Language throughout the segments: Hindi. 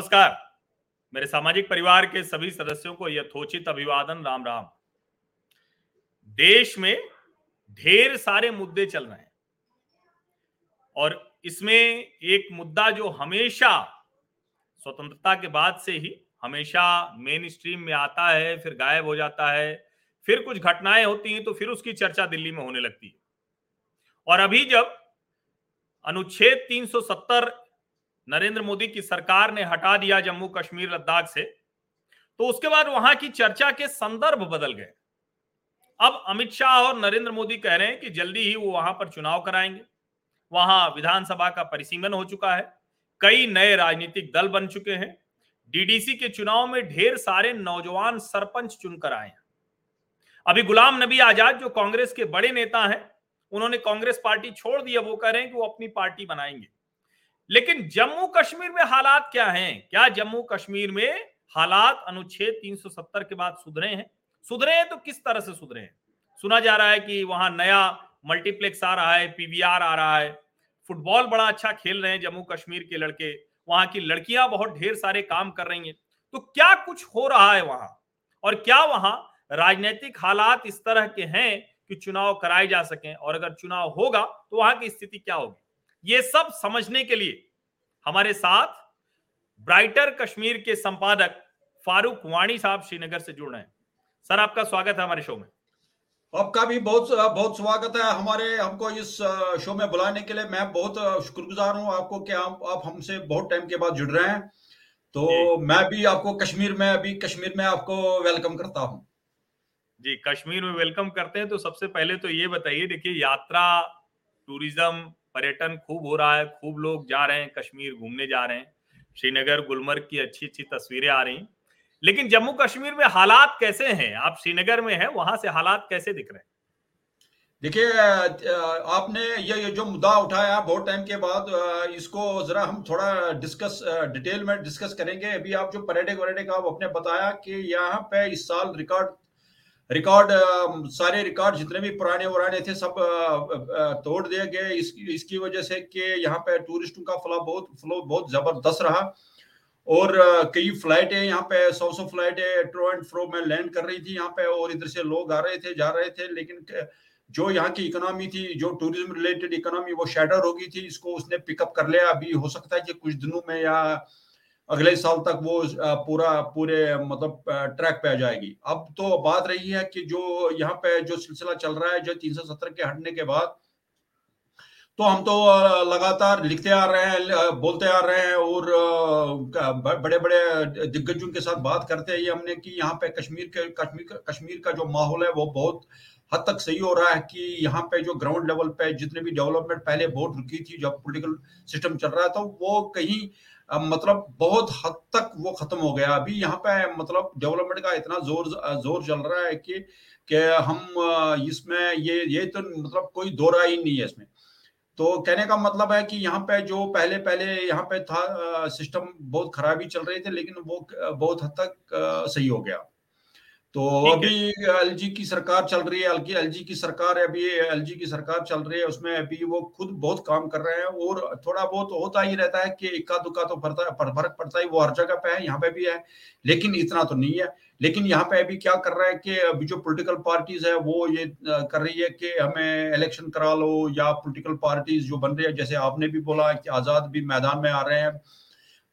नमस्कार। मेरे सामाजिक परिवार के सभी सदस्यों को यथोचित अभिवादन, राम राम। देश में ढेर सारे मुद्दे चल रहे हैं। और इसमें एक मुद्दा जो हमेशा, स्वतंत्रता के बाद से ही हमेशा मेन स्ट्रीम में आता है, फिर गायब हो जाता है, फिर कुछ घटनाएँ होती हैं तो फिर उसकी चर्चा दिल्ली में होने लगती है। और अभी जब अनुच्छेद 370 नरेंद्र मोदी की सरकार ने हटा दिया जम्मू कश्मीर लद्दाख से तो उसके बाद वहाँ की चर्चा के संदर्भ बदल गए। अब अमित शाह और नरेंद्र मोदी कह रहे हैं कि जल्दी ही वो वहाँ पर चुनाव कराएँगे। वहाँ विधानसभा का परिसीमन हो चुका है। कई नए राजनीतिक दल बन चुके हैं। डीडीसी के चुनाव में ढेर सारे नौजवान सरपंच चुनकर आए हैं। अभी गुलाम नबी आज़ाद, जो कांग्रेस के बड़े नेता हैं, उन्होंने कांग्रेस पार्टी छोड़ दी। वो कह रहे हैं कि वो अपनी पार्टी बनाएँगे। लेकिन जम्मू कश्मीर में हालात क्या हैं? क्या जम्मू कश्मीर में हालात अनुच्छेद 370 के बाद सुधरे हैं? सुधरे हैं तो किस तरह से सुधरे हैं? सुना जा रहा है कि वहाँ नया मल्टीप्लेक्स आ रहा है, पीवीआर आ रहा है। फुटबॉल बड़ा अच्छा खेल रहे हैं जम्मू कश्मीर के लड़के। वहाँ की लड़कियाँ बहुत ढेर सारे काम कर रही हैं। तो क्या कुछ हो रहा है वहाँ? और क्या वहाँ राजनीतिक हालात इस तरह के हैं कि चुनाव कराए जा सकें? और अगर चुनाव होगा तो वहाँ की स्थिति क्या होगी? ये सब समझने के लिए हमारे साथ ब्राइटर कश्मीर के संपादक फारूक वाणी साहब श्रीनगर से जुड़ रहे हैं। सर आपका स्वागत है हमारे शो में। आपका भी बहुत बहुत स्वागत है हमारे हमको इस शो में बुलाने के लिए। मैं बहुत शुक्रगुजार हूँ आपको कि आप, आप हमसे बहुत टाइम के बाद जुड़ रहे हैं। तो मैं भी आपको कश्मीर में अभी कश्मीर में आपको वेलकम करता हूँ। जी कश्मीर में वेलकम करते हैं। तो सबसे पहले तो ये बताइए देखिए यात्रा टूरिज़्म पर्यटन खूब हो रहा है, खूब लोग जा रहे हैं, कश्मीर घूमने जा रहे हैं। श्रीनगर, गुलमर्ग की अच्छी अच्छी तस्वीरें आ रही लेकिन जम्मू कश्मीर में हालात कैसे हैं? आप श्रीनगर में हैं, वहाँ से हालात कैसे दिख रहे हैं? देखिए आपने ये ये जो मुद्दा उठाया बहुत टाइम के बाद इसको जरा हम थोड़ा डिस्कस डिटेल में डिस्कस करेंगे। अभी आप जो पर्यटक वर्यटक आप अपने बताया कि यहाँ पे इस साल रिकॉर्ड रिकॉर्ड सारे रिकॉर्ड जितने भी पुराने वराने थे, सब तोड़ दिए गए। इसकी इसकी वजह से कि यहाँ पे टूरिस्टों का फ्लो बहुत फ्लो बहुत ज़बरदस्त रहा। और कई फ्लाइटें यहाँ पे सौ सौ फ्लाइटें ट्रो एंड फ्रो में लैंड कर रही थी यहाँ पे, और इधर से लोग आ रहे थे, जा रहे थे। लेकिन जो यहाँ की इकोनॉमी थी, जो टूरिज़्म रिलेटेड इकोनॉमी वो शेडर हो गई थी, इसको उसने पिकअप कर लिया। अभी हो सकता है कि कुछ दिनों में या अगले साल तक वो पूरा, पूरे मतलब ट्रैक पे आ जाएगी। अब तो बात रही है कि जो यहाँ पे जो सिलसिला चल रहा है, जो तीन सौ सत्तर के हटने के बाद तो हम तो लगातार लिखते आ रहे हैं बोलते आ रहे हैं और बड़े बड़े दिग्गजों के साथ बात करते हैं हमने कि यहाँ पे कश्मीर के, कश्मीर कश्मीर का जो माहौल है वो बहुत हद तक सही हो रहा है कि यहाँ पे जो ग्राउंड लेवल पे जितने भी डेवलपमेंट पहले बहुत रुकी थी जब पॉलिटिकल सिस्टम चल रहा था, वो कहीं मतलब बहुत हद तक वो खत्म हो गया। अभी यहाँ पे मतलब डेवलपमेंट का इतना ज़ोर ज़ोर चल रहा है कि कि हम इसमें ये ये तो मतलब कोई दो राय ही नहीं है इसमें। तो कहने का मतलब है कि यहाँ पे जो पहले पहले यहाँ पे था सिस्टम बहुत खराबी चल रही थी, लेकिन वो बहुत हद तक सही हो गया। तो अभी एलजी की सरकार चल रही है हल्की एलजी की सरकार है अभी एलजी की सरकार चल रही है उसमें अभी वो खुद बहुत काम कर रहे हैं और थोड़ा बहुत होता ही रहता है कि इक्का दुक्का तो फ़र्क पड़ता है वो हर जगह पे है यहाँ पे भी है लेकिन इतना तो नहीं है। लेकिन यहाँ पे अभी क्या कर रहे हैं कि अभी जो पोलिटिकल पार्टीज़ है वो ये कर रही है कि हमें इलेक्शन करा लो या पोलिटिकल पार्टीज़ जो बन रही है जैसे आपने भी बोला कि आज़ाद भी मैदान में आ रहे हैं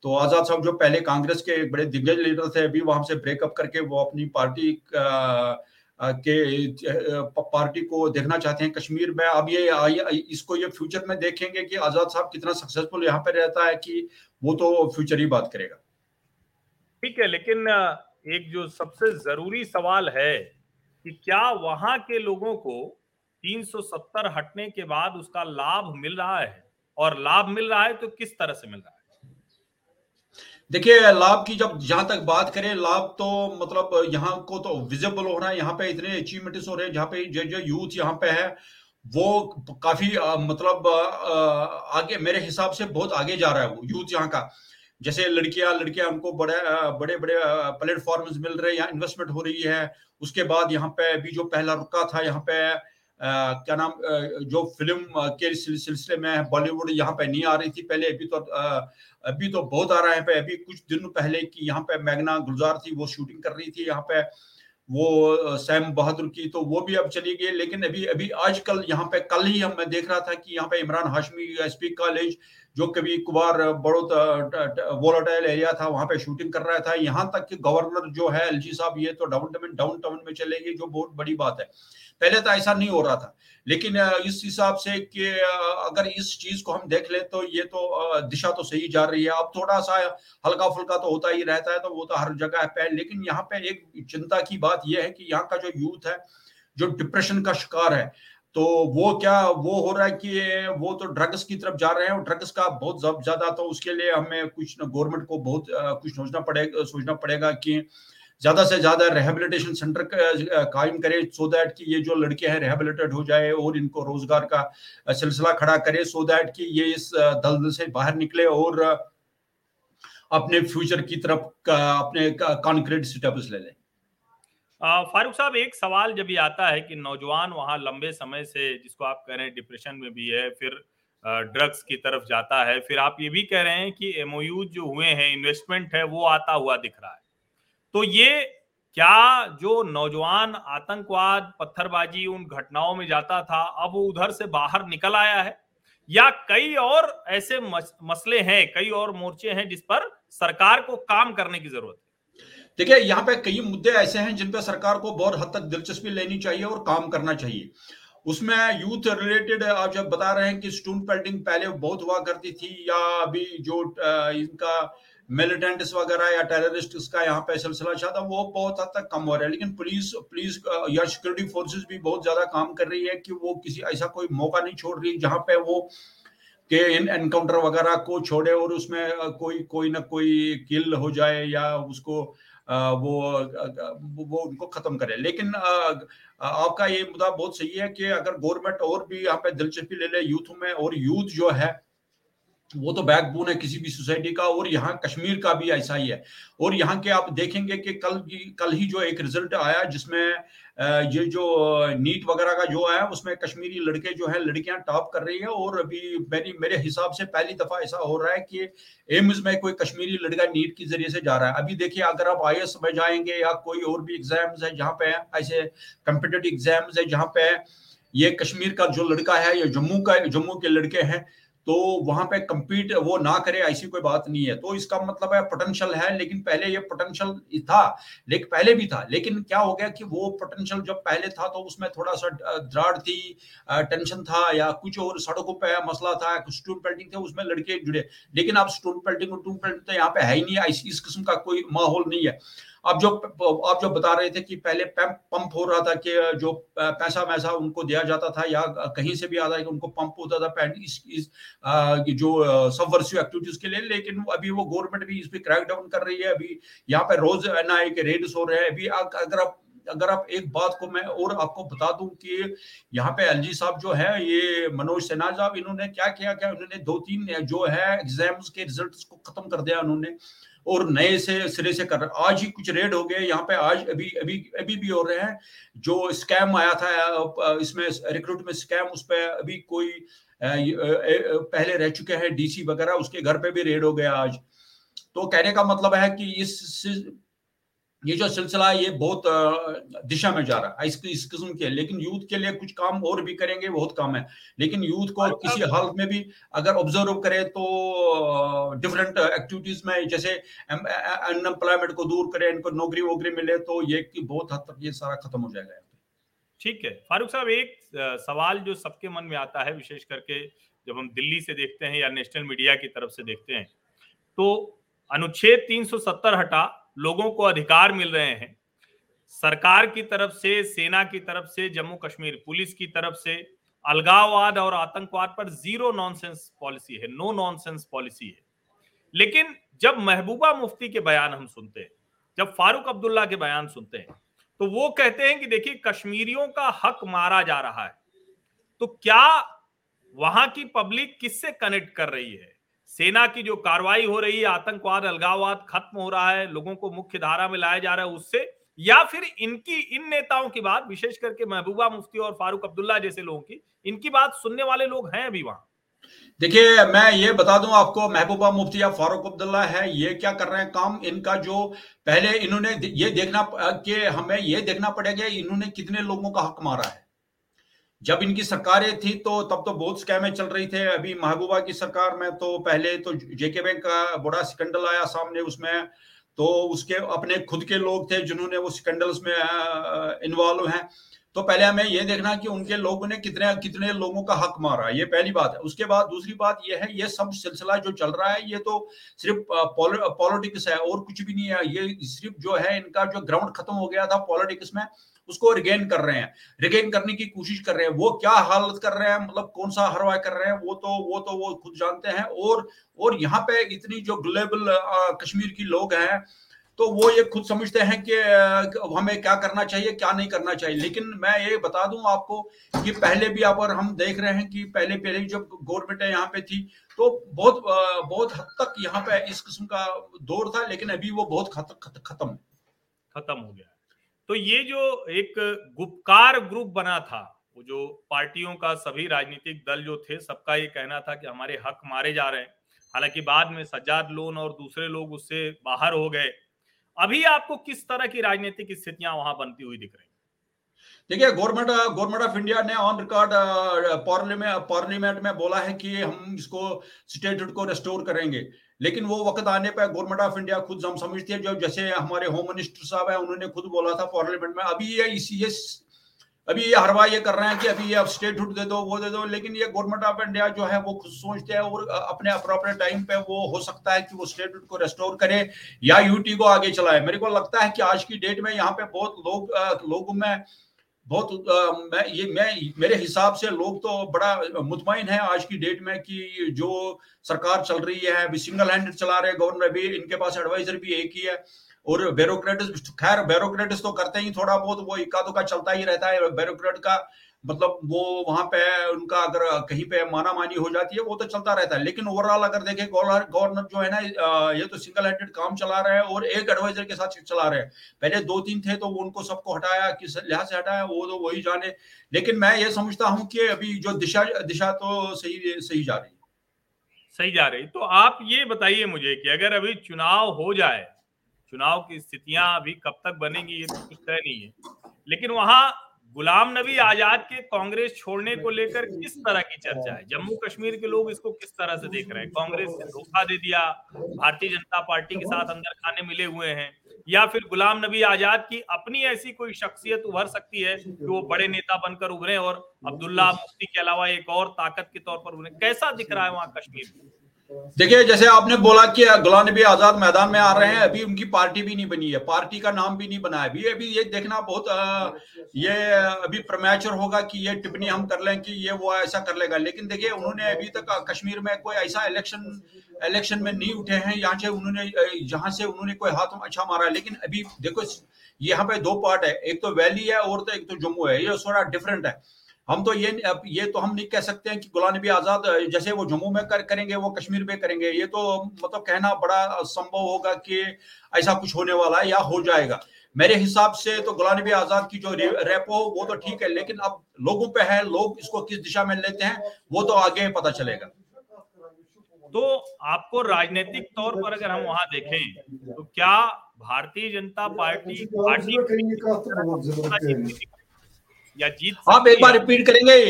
तो आज़ाद साहब जो पहले कांग्रेस के बड़े दिग्गज लीडर थे, अभी वहाँ से ब्रेकअप करके वो अपनी पार्टी के पार्टी को देखना चाहते हैं कश्मीर में। अब ये इसको ये फ्यूचर में देखेंगे कि आज़ाद साहब कितना सक्सेसफुल यहाँ पे रहता है कि वो तो फ्यूचर ही बात करेगा। ठीक है, लेकिन एक जो सबसे ज़रूरी सवाल है कि क्या वहाँ के लोगों को 370 हटने के बाद उसका लाभ मिल रहा है? और लाभ मिल रहा है तो किस तरह से मिल रहा है? देखिए, लाभ की जब जहाँ तक बात करें, लाभ तो मतलब यहाँ को तो विजिबल हो रहा है यहाँ पे इतने अचीवमेंट्स हो रहे हैं, जहाँ पे जो जो यूथ यहाँ पे है, वो काफ़ी मतलब आगे, मेरे हिसाब से बहुत आगे जा रहा है वो यूथ यहाँ का। जैसे लड़कियाँ लड़कियाँ उनको बड़े बड़े बड़े प्लेटफॉर्म मिल रहे हैं, यहाँ इन्वेस्टमेंट हो रही है। उसके बाद यहाँ पे अभी जो पहला रुका था, यहाँ पे क्या नाम जो फ़िल्म के सिलसिले में बॉलीवुड यहाँ पे नहीं आ रही थी पहले, अभी तो अभी तो बहुत आ रहा है पे। अभी कुछ दिन पहले की यहाँ पे मैगना गुलजार थी, वो शूटिंग कर रही थी यहाँ पे, वो सैम बहादुर की तो वो भी अब चली गई। लेकिन अभी अभी आजकल यहाँ पे, कल ही मैं देख रहा था कि यहाँ पे इमरान हाशमी, एसपी कॉलेज, जो कभी कुबार बड़ोत वोलाटाइल एरिया था, वहाँ पे शूटिंग कर रहा था। यहाँ तक कि गवर्नर जो है एलजी साहब, ये तो डाउन टाउन डाउन टाउन में चलेगी जो बहुत बड़ी बात है। पहले तो ऐसा नहीं हो रहा था। लेकिन इस हिसाब से कि अगर इस चीज़ को हम देख लें तो ये तो दिशा तो सही जा रही है। अब थोड़ा सा हल्का फुल्का तो होता ही रहता है तो वो तो हर जगह है लेकिन यहाँ पे एक चिंता की बात यह है कि यहाँ का जो यूथ है, जो डिप्रेशन का शिकार है तो वो क्या, वो हो रहा है कि वो तो ड्रग्स की तरफ़ जा रहे हैं और ड्रग्स का बहुत ज़्यादा तो उसके लिए हमें कुछ गवर्नमेंट को बहुत कुछ सोचना पड़ेगा सोचना पड़ेगा कि ज़्यादा से ज़्यादा रिहेबिलिटेशन सेंटर कायम करे सो दैट कि ये जो लड़के हैं रिहेबिलिटेड हो जाए और इनको रोज़गार का सिलसिला खड़ा करे सो दैट कि ये इस दलदल से बाहर निकले और अपने फ्यूचर की तरफ़ अपने कॉन्क्रीट स्टेप्स ले लें। फारूक साहब, एक सवाल जब ये आता है कि नौजवान वहाँ लंबे समय से, जिसको आप कह रहे हैं डिप्रेशन में भी है, फिर ड्रग्स की तरफ़ जाता है, फिर आप ये भी कह रहे हैं कि एमओयू जो हुए हैं इन्वेस्टमेंट है, वो आता हुआ दिख रहा है। तो ये क्या जो नौजवान आतंकवाद, पत्थरबाजी उन घटनाओं में जाता था, अब वो उधर से बाहर निकल आया है? या कई और ऐसे मसले हैं, कई और मोर्चे हैं जिस पर सरकार को काम करने की ज़रूरत है? देखिए, यहाँ पे कई मुद्दे ऐसे हैं जिन पे सरकार को बहुत हद तक दिलचस्पी लेनी चाहिए और काम करना चाहिए। उसमें यूथ रिलेटेड आप जब बता रहे हैं कि स्टूडेंट पेल्टिंग पहले बहुत हुआ करती थी या अभी जो इनका मिलिटेंट्स वगैरह या टेररिस्ट का यहाँ पे सिलसिला चाहता वो बहुत हद तक कम हो रहा है। लेकिन पुलिस पुलिस या सिक्योरिटी फोर्सेस भी बहुत ज़्यादा काम कर रही है कि वो किसी, ऐसा कोई मौका नहीं छोड़ रही जहाँ पे वो के इन एनकाउंटर वगैरह को छोड़े और उसमें कोई कोई ना कोई किल हो जाए या उसको वो वो उनको खत्म करे। लेकिन आपका ये मुद्दा बहुत सही है कि अगर गवर्नमेंट और भी यहाँ पे दिलचस्पी ले ले यूथ में और यूथ जो है वो तो बैकबोन है किसी भी सोसाइटी का और यहाँ कश्मीर का भी ऐसा ही है। और यहाँ के आप देखेंगे कि कल की कल ही जो एक रिज़ल्ट आया जिसमें ये जो नीट वगैरह का जो आया उसमें कश्मीरी लड़के जो है, लड़कियाँ टॉप कर रही है और अभी मेरी, मेरे हिसाब से पहली दफ़ा ऐसा हो रहा है कि एम्स में कोई कश्मीरी लड़का नीट के ज़रिए से जा रहा है। अभी देखिए, अगर आप आई में जाएँगे या कोई और भी एग्ज़ाम्स है जहाँ पे ऐसे कम्पिटेटिव एग्ज़ाम्स है जहाँ पे ये कश्मीर का जो लड़का है, या जम्मू का, जम्मू के लड़के हैं तो वहाँ पे कंपीट वो ना करे, ऐसी कोई बात नहीं है। तो इसका मतलब है पोटेंशियल है, लेकिन पहले ये पोटेंशियल था लेकिन पहले भी था। लेकिन क्या हो गया कि वो पोटेंशियल जब पहले था तो उसमें थोड़ा सा द्राड़ थी टेंशन था, या कुछ और सड़कों पे मसला था स्टूडेंट पेल्टिंग थे, उसमें लड़के जुड़े। लेकिन अब स्टूडेंट पेल्टिंग और टूट पेल्टिंग तो यहाँ पे है ही नहीं इस किस्म का कोई माहौल नहीं है। अब जो आप जो बता रहे थे कि पहले पंप हो रहा था कि जो पैसा वैसा उनको दिया जाता था या कहीं से भी आता है कि उनको पंप होता था इस, इस जो सबवर्सिव एक्टिविटीज़ के लिए लेकिन अभी वो गवर्नमेंट भी इस पर क्रैक डाउन कर रही है अभी यहाँ पे रोज एनआई के रेड्स हो रहे हैं अभी अगर आप अगर आप एक बात को मैं और आपको बता दूँ कि यहाँ पे एलजी साहब जो है ये मनोज सिन्हा साहब इन्होंने क्या किया क्या उन्होंने दो तीन जो है एग्ज़ाम्स के रिजल्ट्स को खत्म कर दिया उन्होंने। और नए से सिरे से कर आज ही कुछ रेड हो गए। यहाँ पे आज अभी अभी अभी भी हो रहे हैं। जो स्कैम आया था इसमें रिक्रूटमेंट स्कैम, उस पर अभी कोई पहले रह चुके हैं डीसी वगैरह, उसके घर पे भी रेड हो गया आज। तो कहने का मतलब है कि इस ये जो सिलसिला है ये बहुत दिशा में जा रहा है इस, इस किस्म के। लेकिन यूथ के लिए कुछ काम और भी करेंगे बहुत काम है। लेकिन यूथ को किसी हालत में भी अगर ऑब्ज़र्व करे तो डिफरेंट एक्टिविटीज़ में जैसे अनएम्प्लॉयमेंट को दूर करें इनको नौकरी वोकरी मिले तो ये बहुत हद तक ये सारा खत्म हो जाएगा। ठीक है। फारूक साहब एक सवाल जो सबके मन में आता है विशेष करके जब हम दिल्ली से देखते हैं या नेशनल मीडिया की तरफ़ से देखते हैं तो अनुच्छेद 370 हटा लोगों को अधिकार मिल रहे हैं। सरकार की तरफ़ से, सेना की तरफ़ से जम्मू कश्मीर पुलिस की तरफ़ से अलगाववाद और आतंकवाद पर ज़ीरो नॉनसेंस पॉलिसी है। नो नॉनसेंस पॉलिसी है। लेकिन जब महबूबा मुफ्ती के बयान हम सुनते हैं, जब फारूक अब्दुल्ला के बयान सुनते हैं तो वो कहते हैं कि देखिए, कश्मीरियों का हक मारा जा रहा है। तो क्या वहाँ की पब्लिक किससे कनेक्ट कर रही है? सेना की जो कार्रवाई हो रही है, आतंकवाद, अलगाववाद खत्म हो रहा है, लोगों को मुख्य धारा में लाया जा रहा है उससे, या फिर इनकी, इन नेताओं की बात, विशेष करके महबूबा मुफ्ती और फारूक अब्दुल्ला जैसे लोगों की, इनकी बात सुनने वाले लोग हैं अभी वहाँ? देखिए, मैं ये बता दूँ आपको, महबूबा मुफ्ती या फारूक अब्दुल्ला है, ये क्या कर रहे हैं काम? इनका जो, पहले इन्होंने ये देखना, कि हमें ये देखना पड़ेगा, इन्होंने कितने लोगों का हक मारा है। जब इनकी सरकारें थी तो तब तो बहुत स्कैमें चल रही थे। अभी महबूबा की सरकार में तो पहले तो जेके बैंक का बड़ा स्कैंडल आया सामने उसमें। तो उसके अपने खुद के लोग थे जिन्होंने वो स्कैंडल्स में इन्वॉल्व हैं। तो पहले हमें ये देखना कि उनके लोगों ने कितने कितने लोगों का हक मारा, ये पहली बात है। उसके बाद दूसरी बात ये है, ये सब सिलसिला जो चल रहा है, ये तो सिर्फ़ पॉलिटिक्स है और कुछ भी नहीं है। ये सिर्फ़ जो है इनका जो ग्राउंड खत्म हो गया था पॉलिटिक्स में उसको रिगेन कर रहे हैं। रिगेन करने की कोशिश कर रहे हैं। वो क्या हालत कर रहे हैं? मतलब कौन सा हरवा कर रहे हैं? वो तो वो तो वो खुद जानते हैं। और और यहाँ पे इतनी जो ग्लोबल कश्मीर की लोग हैं तो वो ये खुद समझते हैं कि हमें क्या करना चाहिए, क्या नहीं करना चाहिए। लेकिन मैं ये बता दूँ आपको कि पहले भी अगर हम देख रहे हैं कि पहले पहले जब गवर्नमेंट यहाँ पे थी तो बहुत बहुत हद तक यहाँ पे इस किस्म का दौर था, लेकिन अभी वो बहुत खत्म खत्म। खत्म हो गया तो ये जो एक गुपकार ग्रुप बना था, वो जो पार्टियों का सभी राजनीतिक दल जो थे, सबका ये कहना था कि हमारे हक मारे जा रहे हैं। हालाँकि बाद में सज्जाद लोन और दूसरे लोग उससे बाहर हो गए। अभी आपको किस तरह की राजनीतिक स्थितियाँ वहाँ बनती हुई दिख रही? देखिए, गवर्नमेंट गवर्नमेंट ऑफ़ इंडिया ने ऑन रिकॉर्ड पार्लियामेंट पार्लियामेंट में बोला है कि हम इसको स्टेटहुड को रेस्टोर करेंगे। लेकिन वो वक्त आने पर गवर्नमेंट ऑफ़ इंडिया खुद हम समझती है, जो जैसे हमारे होम मिनिस्टर साहब है, उन्होंने खुद बोला था पार्लियामेंट में, अभी ये इसी, ये अभी ये हरवा ये कर रहे हैं कि अभी ये स्टेटहुड दे दो, वो दे दो, लेकिन ये गवर्नमेंट ऑफ़ इंडिया जो है वो खुद सोचते हैं और अपने अप्रोप्रिएट टाइम पे वो हो सकता है कि वो स्टेटहुड को रेस्टोर करे या यूटी को आगे चलाए। मेरे को लगता है कि आज की डेट में यहाँ पे बहुत लोग, लोगों में बहुत आ, मैं ये मैं मेरे हिसाब से लोग तो बड़ा मुतमिन है आज की डेट में कि जो सरकार चल रही है अभी सिंगल हैंडेड चला रहे गवर्नर भी इनके पास एडवाइजर भी एक ही है और ब्यूरोक्रेटिस खैर ब्यूरोक्रेटिस तो करते ही थोड़ा बहुत वो इक्का दुका चलता ही रहता है ब्यूरोक्रेट का। मतलब वो वहाँ पे उनका अगर कहीं पे माना मानी हो जाती है, वो तो चलता रहता है। लेकिन ओवरऑल अगर देखें, गवर्नर जो है ना ये तो सिंगल हैंडेड काम चला रहे हैं और एक एडवाइजर के साथ चला रहे हैं। पहले दो तीन थे तो उनको सबको हटाया, किस लिहाज से हटाया, वो तो वही जाने। लेकिन मैं ये समझता हूँ कि अभी जो दिशा दिशा तो सही सही जा रही सही जा रही तो आप ये बताइए मुझे कि अगर अभी चुनाव हो जाए, चुनाव की स्थितियाँ अभी कब तक बनेंगी, ये तो कुछ तय नहीं है। लेकिन वहाँ गुलाम नबी आज़ाद के कांग्रेस छोड़ने को लेकर किस तरह की चर्चा है? जम्मू कश्मीर के लोग इसको किस तरह से देख रहे हैं? कांग्रेस ने धोखा दे दिया भारतीय जनता पार्टी के साथ अंदर खाने मिले हुए हैं या फिर गुलाम नबी आज़ाद की अपनी ऐसी कोई शख्सियत उभर सकती है कि वो बड़े नेता बनकर उभरे और अब्दुल्ला मुफ्ती के अलावा एक और ताकत के तौर पर उन्हें कैसा दिख रहा है वहाँ कश्मीर? में देखिए जैसे आपने बोला कि गुलाम नबी आज़ाद मैदान में आ रहे हैं अभी उनकी पार्टी भी नहीं बनी है पार्टी का नाम भी नहीं बना है। अभी अभी ये देखना बहुत आ, ये अभी प्रमैचर होगा कि ये टिप्पणी हम कर लें कि ये वो ऐसा कर लेगा। लेकिन देखिए उन्होंने अभी तक कश्मीर में कोई ऐसा इलेक्शन इलेक्शन में नहीं उठे हैं यहाँ से उन्होंने जहाँ से उन्होंने कोई हाथ अच्छा मारा लेकिन अभी देखो यहाँ पे दो पार्ट है एक तो वैली है और तो एक तो जम्मू है ये थोड़ा डिफरेंट है। हम तो ये ये तो हम नहीं कह सकते हैं कि गुलाम नबी आज़ाद जैसे वो जम्मू में कर, करेंगे वो कश्मीर में करेंगे ये तो मतलब कहना बड़ा संभव होगा कि ऐसा कुछ होने वाला है या हो जाएगा। मेरे हिसाब से तो गुलाम नबी आज़ाद की जो रेपो वो तो ठीक है लेकिन अब लोगों पे है लोग इसको किस दिशा में लेते हैं वो तो आगे पता चलेगा। तो आपको राजनीतिक तौर पर अगर हम वहाँ देखें तो क्या भारतीय जनता पार्टी पार्टी या जीत आप एक बार रिपीट करेंगे।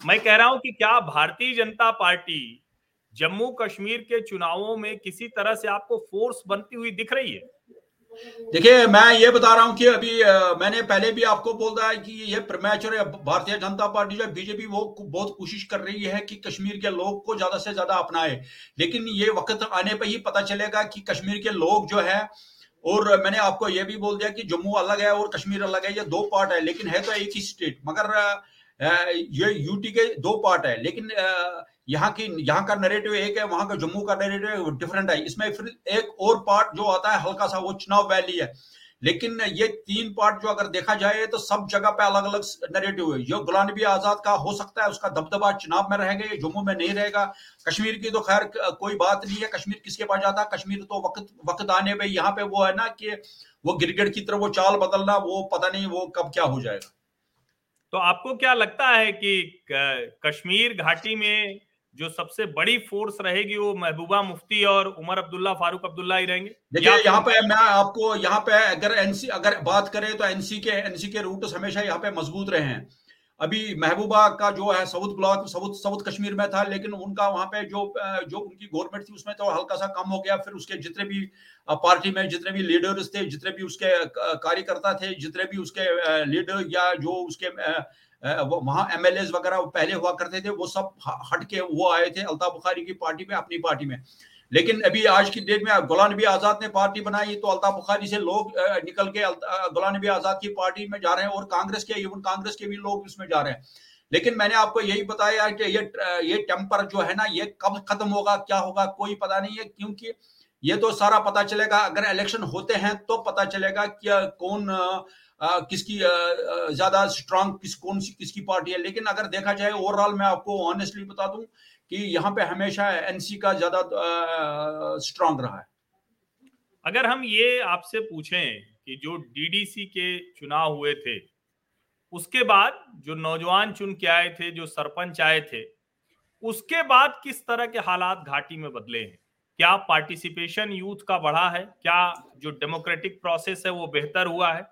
मैं कह रहा हूँ कि क्या भारतीय जनता पार्टी जम्मू कश्मीर के चुनावों में किसी तरह से आपको फोर्स बनती हुई दिख रही है? देखिए मैं ये बता रहा हूँ कि अभी आ, मैंने पहले भी आपको बोल रहा है कि ये प्रमैचर भारतीय जनता पार्टी जो बीजेपी वो बहुत कोशिश कर रही है कि कश्मीर के लोग को ज़्यादा से ज़्यादा अपनाए। लेकिन ये वक्त आने पर ही पता चलेगा कि कश्मीर के लोग जो है और मैंने आपको यह भी बोल दिया कि जम्मू अलग है और कश्मीर अलग है, ये दो पार्ट है, लेकिन है तो एक ही स्टेट मगर ये यूटी के दो पार्ट है, लेकिन यहाँ की, यहाँ का नरेटिव एक है, वहाँ का जम्मू का नरेटिव डिफरेंट है। इसमें फिर एक और पार्ट जो आता है, हल्का सा वो चुनाव वैली है। लेकिन ये तीन पार्ट जो अगर देखा जाए तो सब जगह पे अलग अलग नरेटिव है जो गुलाम नबी आज़ाद का हो सकता है, उसका दबदबा चुनाव में रहेगा जम्मू में नहीं रहेगा। कश्मीर की तो खैर कोई बात नहीं है, कश्मीर किसके पास जाता है? कश्मीर तो वक्त वक्त आने में यहाँ पे वो है ना कि वो गिरगिट की तरफ़ वो चाल बदलना, वो पता नहीं वो कब क्या हो जाएगा। तो आपको क्या लगता है कि, कश्मीर घाटी में जो सबसे बड़ी फोर्स रहेगी वो महबूबा मुफ्ती और उमर अब्दुल्ला फारूक अब्दुल्ला ही रहेंगे। देखिए यहाँ पे मैं आपको यहाँ पे अगर एनसी अगर बात करें तो एनसी के एनसी के रूट हमेशा यहाँ पे मज़बूत रहे हैं। अभी महबूबा का जो है south block south south Kashmir में था लेकिन उनका वहाँ पे जो जो उनकी गवर्नमेंट थी उसमें तो हल्का सा कम हो गया। फिर उसके जितने भी पार्टी में जितने भी लीडर्स थे जितने भी उसके कार्यकर्ता थे जितने भी उसके लीडर या जो उसके वहाँ एमएलए वगैरह पहले हुआ करते थे, वो सब हट के वो आए थे अल्ताफ बुखारी की पार्टी में, अपनी पार्टी में। लेकिन अभी आज की डेट में गुलाम नबी आज़ाद ने पार्टी बनाई तो अल्ताफ बुखारी से लोग निकल के गुलाम नबी आज़ाद की पार्टी में जा रहे हैं, और कांग्रेस के, इवन कांग्रेस के भी लोग इसमें जा रहे हैं। लेकिन मैंने आपको यही बताया कि ये ये टेम्पर जो है ना, ये कब खत्म होगा, क्या होगा, कोई पता नहीं है, क्योंकि ये तो सारा पता चलेगा, अगर इलेक्शन होते हैं तो पता चलेगा कि कौन किसकी ज़्यादा स्ट्रांग किस, कौन सी, किसकी पार्टी है? लेकिन अगर देखा जाए ओवरऑल मैं आपको ऑनेस्टली बता दूँ कि यहाँ पे हमेशा एनसी का ज़्यादा स्ट्रांग रहा है। अगर हम ये आपसे पूछें कि जो डीडीसी के चुनाव हुए थे, उसके बाद जो नौजवान चुन के आए थे, जो सरपंच आए थे, उसके बाद किस तरह के हालात घाटी में बदले हैं? क्या पार्टिसिपेशन यूथ का बढ़ा है? क्या जो डेमोक्रेटिक प्रोसेस है, वो बेहतर हुआ है?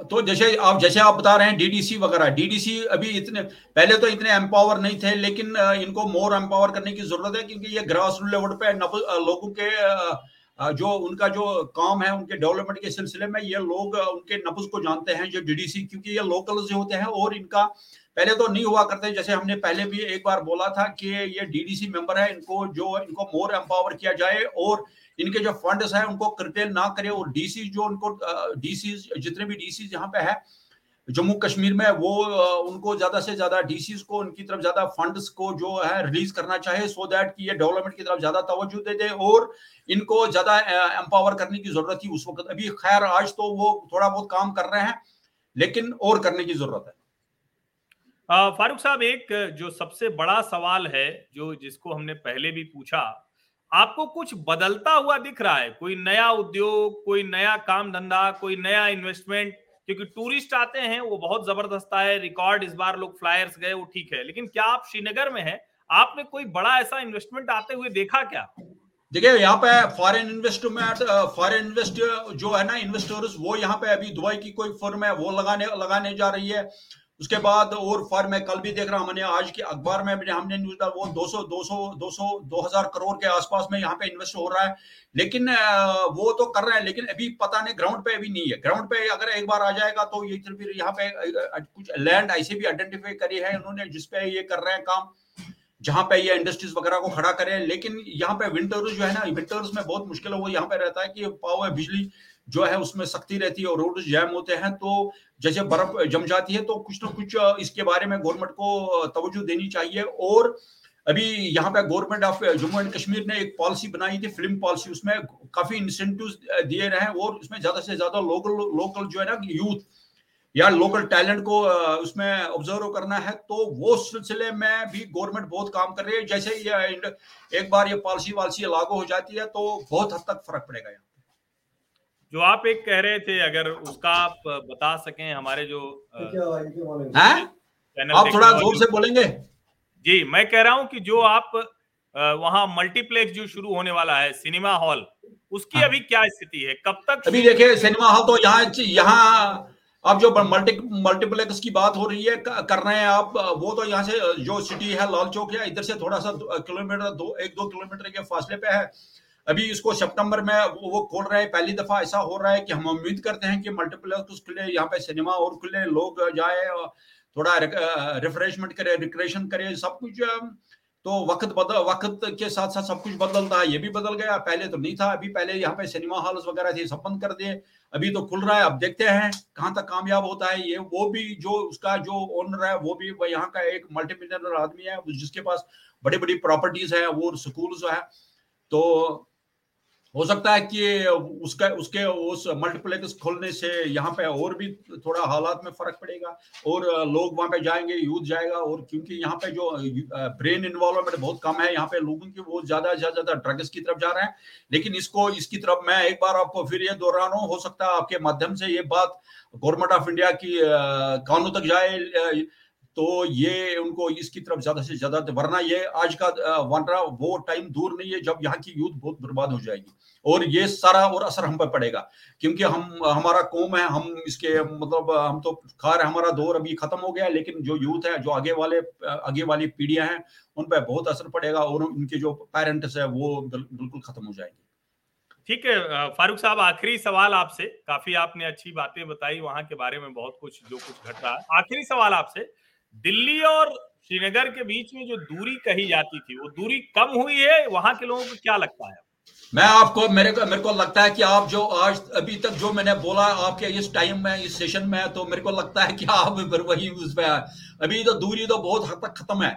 तो जैसे आप जैसे आप बता रहे हैं डीडीसी वगैरह डीडीसी अभी इतने, पहले तो इतने एम्पावर नहीं थे, लेकिन इनको मोर एम्पावर करने की ज़रूरत है, क्योंकि ये ग्रास रूट लेवल पे लोगों के जो उनका जो काम है, उनके डेवलपमेंट के सिलसिले में ये लोग उनके नफज को जानते हैं, जो डीडीसी क्योंकि ये लोकल से होते हैं और इनका पहले तो नहीं हुआ करते, जैसे हमने पहले भी एक बार बोला था कि ये डीडीसी मेंबर है, इनको जो, इनको मोर एम्पावर किया जाए और इनके जो फंड्स है, उनको करटेल ना करे। और डीसी जो उनको डीसी जितने भी डीसी यहाँ पे है, जम्मू कश्मीर में, वो उनको ज़्यादा से ज़्यादा डीसी को, उनकी तरफ़ ज़्यादा फंड्स को जो है रिलीज़ करना चाहे सो दैट कि ये डेवलपमेंट की तरफ़ ज़्यादा तवज्जो दे दे और इनको ज़्यादा एम्पावर करने की ज़रूरत थी उस वक्त। अभी खैर, आज तो वो थोड़ा बहुत काम कर रहे हैं, लेकिन और करने की ज़रूरत है। फारूक साहब, एक जो सबसे बड़ा सवाल है, जो जिसको हमने पहले भी पूछा आपको कुछ बदलता हुआ दिख रहा है। कोई नया उद्योग, कोई नया काम धंधा, कोई नया इन्वेस्टमेंट क्योंकि टूरिस्ट आते हैं, वो बहुत ज़बरदस्त है रिकॉर्ड इस बार लोग फ्लायर्स गए, वो ठीक है। लेकिन क्या आप श्रीनगर में है? आपने कोई बड़ा ऐसा इन्वेस्टमेंट आते हुए देखा क्या? देखिए, यहाँ पे फॉरेन इन्वेस्टमेंट फॉरेन इन्वेस्ट जो है ना इन्वेस्टर्स वो यहाँ पे अभी दुबई की कोई फर्म है, वो लगाने लगाने जा रही है। उसके बाद और फॉर मैं कल भी देख रहा मैंने आज के अखबार में हमने न्यूज़ था वो 200 200 200 2000 करोड़ के आसपास में यहाँ पे इन्वेस्ट हो रहा है। लेकिन वो तो कर रहे हैं, लेकिन अभी पता नहीं ग्राउंड पे अभी नहीं है। ग्राउंड पे अगर एक बार आ जाएगा तो ये फिर यहाँ पे कुछ लैंड ऐसे भी आइडेंटिफाई करी है उन्होंने जिसपे ये कर रहे हैं काम, जहाँ पे ये इंडस्ट्रीज़ वगैरह को खड़ा करें। लेकिन यहाँ पे विंटर्स जो है ना विंटर्स में बहुत मुश्किल है, वो यहाँ पे रहता है कि पावर बिजली जो है उसमें सख्ती रहती है और रोड जैम होते हैं तो जैसे बर्फ़ जम जाती है तो कुछ ना कुछ इसके बारे में गवर्नमेंट को तवज्जो देनी चाहिए। और अभी यहाँ पे government of Jammu and Kashmir ने एक पॉलिसी बनाई थी, फ़िल्म पॉलिसी, उसमें काफ़ी इंसेंटिव दिए रहे हैं और उसमें ज़्यादा से ज़्यादा लोकल लोकल जो है ना यूथ या लोकल टैलेंट को उसमें ऑब्ज़र्व करना है। तो वो सिलसिले में भी गवर्नमेंट बहुत काम कर रही है। जैसे ये, एक बार ये पॉलिसी वॉलिसी लागू हो जाती है तो बहुत हद तक फ़र्क पड़ेगा यहाँ। जो आप एक कह रहे थे अगर उसका आप बता सकें हमारे जो आप थोड़ा ज़ोर से बोलेंगे? जी मैं कह रहा हूँ कि जो आप वहाँ मल्टीप्लेक्स जो शुरू होने वाला है सिनेमा हॉल उसकी हाँ। अभी क्या स्थिति है? कब तक अभी देखिए सिनेमा हॉल तो यहाँ यहाँ अब जो मल्टी मल्टीप्लेक्स की बात हो रही है कर रहे हैं आप वो तो यहाँ से जो सिटी है लाल चौक है इधर से थोड़ा सा किलोमीटर दो एक दो किलोमीटर के फासले पे है। अभी इसको सितंबर में वो वो खोल रहे हैं। पहली दफ़ा ऐसा हो रहा है कि हम उम्मीद करते हैं कि मल्टीप्लेक्स खुले यहाँ पे सिनेमा और खुले लोग जाए थोड़ा रिफ्रेशमेंट करे रिक्रेशन करे, सब कुछ तो वक्त बदल, वक्त के साथ साथ सब कुछ बदलता है, ये भी बदल गया। पहले तो नहीं था, अभी पहले यहाँ पे सिनेमा हॉल्स वगैरह थे, सब बंद कर दिए। अभी तो खुल रहा है, अब देखते हैं कहाँ तक कामयाब होता है। ये, वो भी जो उसका जो ओनर है, वो भी यहाँ का एक मल्टी आदमी है जिसके पास बड़ी बड़ी प्रॉपर्टीज़ है, वो स्कूल्स है। तो हो सकता है कि उसका, उसके उस मल्टीप्लेक्स खोलने से यहाँ पे और भी थोड़ा हालात में फ़र्क पड़ेगा और लोग वहाँ पे जाएँगे यूथ जाएगा और क्योंकि यहाँ पे जो ब्रेन इन्वॉल्वमेंट बहुत कम है, यहाँ पे लोगों की वो ज़्यादा ज़्यादा ज़्यादा ड्रग्स की तरफ़ जा रहे हैं। लेकिन इसको, इसकी तरफ़ मैं एक बार आपको फिर ये दोहरा हूँ हो सकता है आपके माध्यम से ये बात गवर्नमेंट ऑफ़ इंडिया की कानून तक जाए तो ये उनको इसकी तरफ़ ज़्यादा से ज़्यादा, वरना ये आज का वरना वो टाइम दूर नहीं है जब यहाँ की यूथ बहुत बर्बाद हो जाएगी। और ये सारा और असर हम पर पड़ेगा, क्योंकि हम, हमारा कौम है, हम इसके मतलब हम तो खार हमारा दौर अभी खत्म हो गया लेकिन जो यूथ है, जो आगे वाले आगे वाली पीढ़ियाँ हैं, उन पर बहुत असर पड़ेगा और उनके जो पेरेंट्स है, वो बिल्कुल खत्म हो जाएँगे। ठीक है फारूक साहब, आखिरी सवाल आपसे, काफ़ी आपने अच्छी बातें बताई, वहाँ के बारे में बहुत कुछ, जो कुछ घट। रहा है आखिरी सवाल आपसे दिल्ली और श्रीनगर के बीच में जो दूरी कही जाती थी वो दूरी कम हुई है? वहाँ के लोगों को क्या लगता है? मैं आपको मेरे को मेरे को लगता है कि आप जो आज अभी तक जो मैंने बोला आपके इस टाइम में इस सेशन में तो मेरे को लगता है कि आप वही उस पे अभी तो दूरी तो बहुत हद तक खत्म है।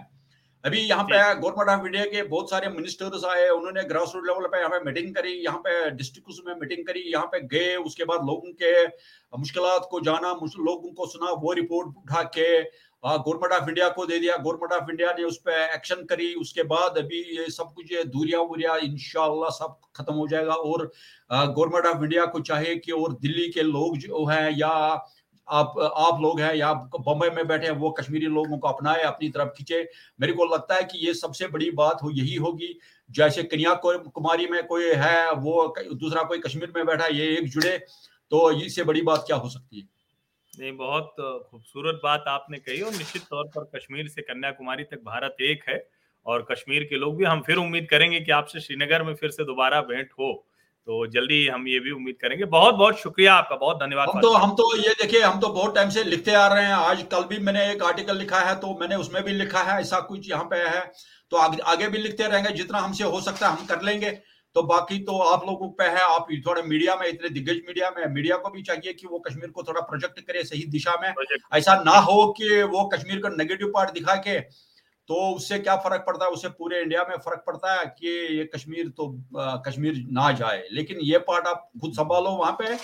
अभी यहाँ पे गवर्नमेंट ऑफ़ इंडिया के बहुत सारे मिनिस्टर्स आए उन्होंने ग्रास रूट लेवल पे यहाँ पे मीटिंग करी यहाँ पे डिस्ट्रिक्ट में मीटिंग करी यहाँ पे गए उसके बाद लोगों के मुश्किल को जाना लोगों को सुना वो रिपोर्ट उठा के गवर्नमेंट ऑफ़ इंडिया को दे दिया। गवर्नमेंट ऑफ़ इंडिया ने उस पर एक्शन करी। उसके बाद अभी ये सब कुछ, ये दूरिया वूरिया इनशाला सब खत्म हो जाएगा। और गवर्नमेंट ऑफ़ इंडिया को चाहे कि और दिल्ली के लोग जो हैं या आप आप लोग हैं या बम्बई में बैठे हैं, वो कश्मीरी लोगों को अपनाए, अपनी तरफ़ खींचे। मेरे को लगता है कि ये सबसे बड़ी बात हो, यही होगी। जैसे कन्याकुमारी में कोई है, वो दूसरा कोई कश्मीर में बैठा है, ये एक जुड़े तो इससे बड़ी बात क्या हो सकती है? नहीं बहुत खूबसूरत बात आपने कही और निश्चित तौर पर कश्मीर से कन्याकुमारी तक भारत एक है और कश्मीर के लोग भी हम फिर उम्मीद करेंगे कि आपसे श्रीनगर में फिर से दोबारा भेंट हो तो जल्दी हम ये भी उम्मीद करेंगे। बहुत बहुत शुक्रिया आपका बहुत धन्यवाद हम तो हम तो ये देखिए हम तो बहुत टाइम से लिखते आ रहे हैं आज कल भी मैंने एक आर्टिकल लिखा है तो मैंने उसमें भी लिखा है ऐसा कुछ यहाँ पे है तो आगे, आगे भी लिखते रहेंगे जितना हमसे हो सकता है हम कर लेंगे। तो बाकी तो आप लोगों पे है आप थोड़े मीडिया में इतने दिग्गज मीडिया में मीडिया को भी चाहिए कि वो कश्मीर को थोड़ा प्रोजेक्ट करे सही दिशा में। ऐसा ना हो कि वो कश्मीर का नेगेटिव पार्ट दिखा के तो उससे क्या फ़र्क पड़ता है? उससे पूरे इंडिया में फ़र्क पड़ता है कि ये कश्मीर तो आ, कश्मीर ना जाए। लेकिन ये पार्ट आप खुद संभालो वहाँ पे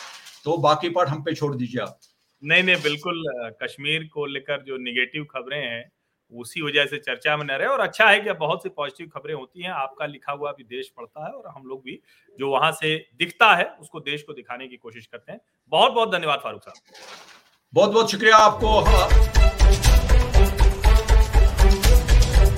तो बाकी पार्ट हम पे छोड़ दीजिए आप। नहीं नहीं बिल्कुल कश्मीर को लेकर जो निगेटिव खबरें हैं उसी वजह से चर्चा में न रहे। और अच्छा है कि बहुत सी पॉजिटिव खबरें होती हैं। आपका लिखा हुआ भी देश पढ़ता है और हम लोग भी जो वहाँ से दिखता है, उसको देश को दिखाने की कोशिश करते हैं। बहुत बहुत धन्यवाद फारूक साहब। बहुत बहुत शुक्रिया आपको।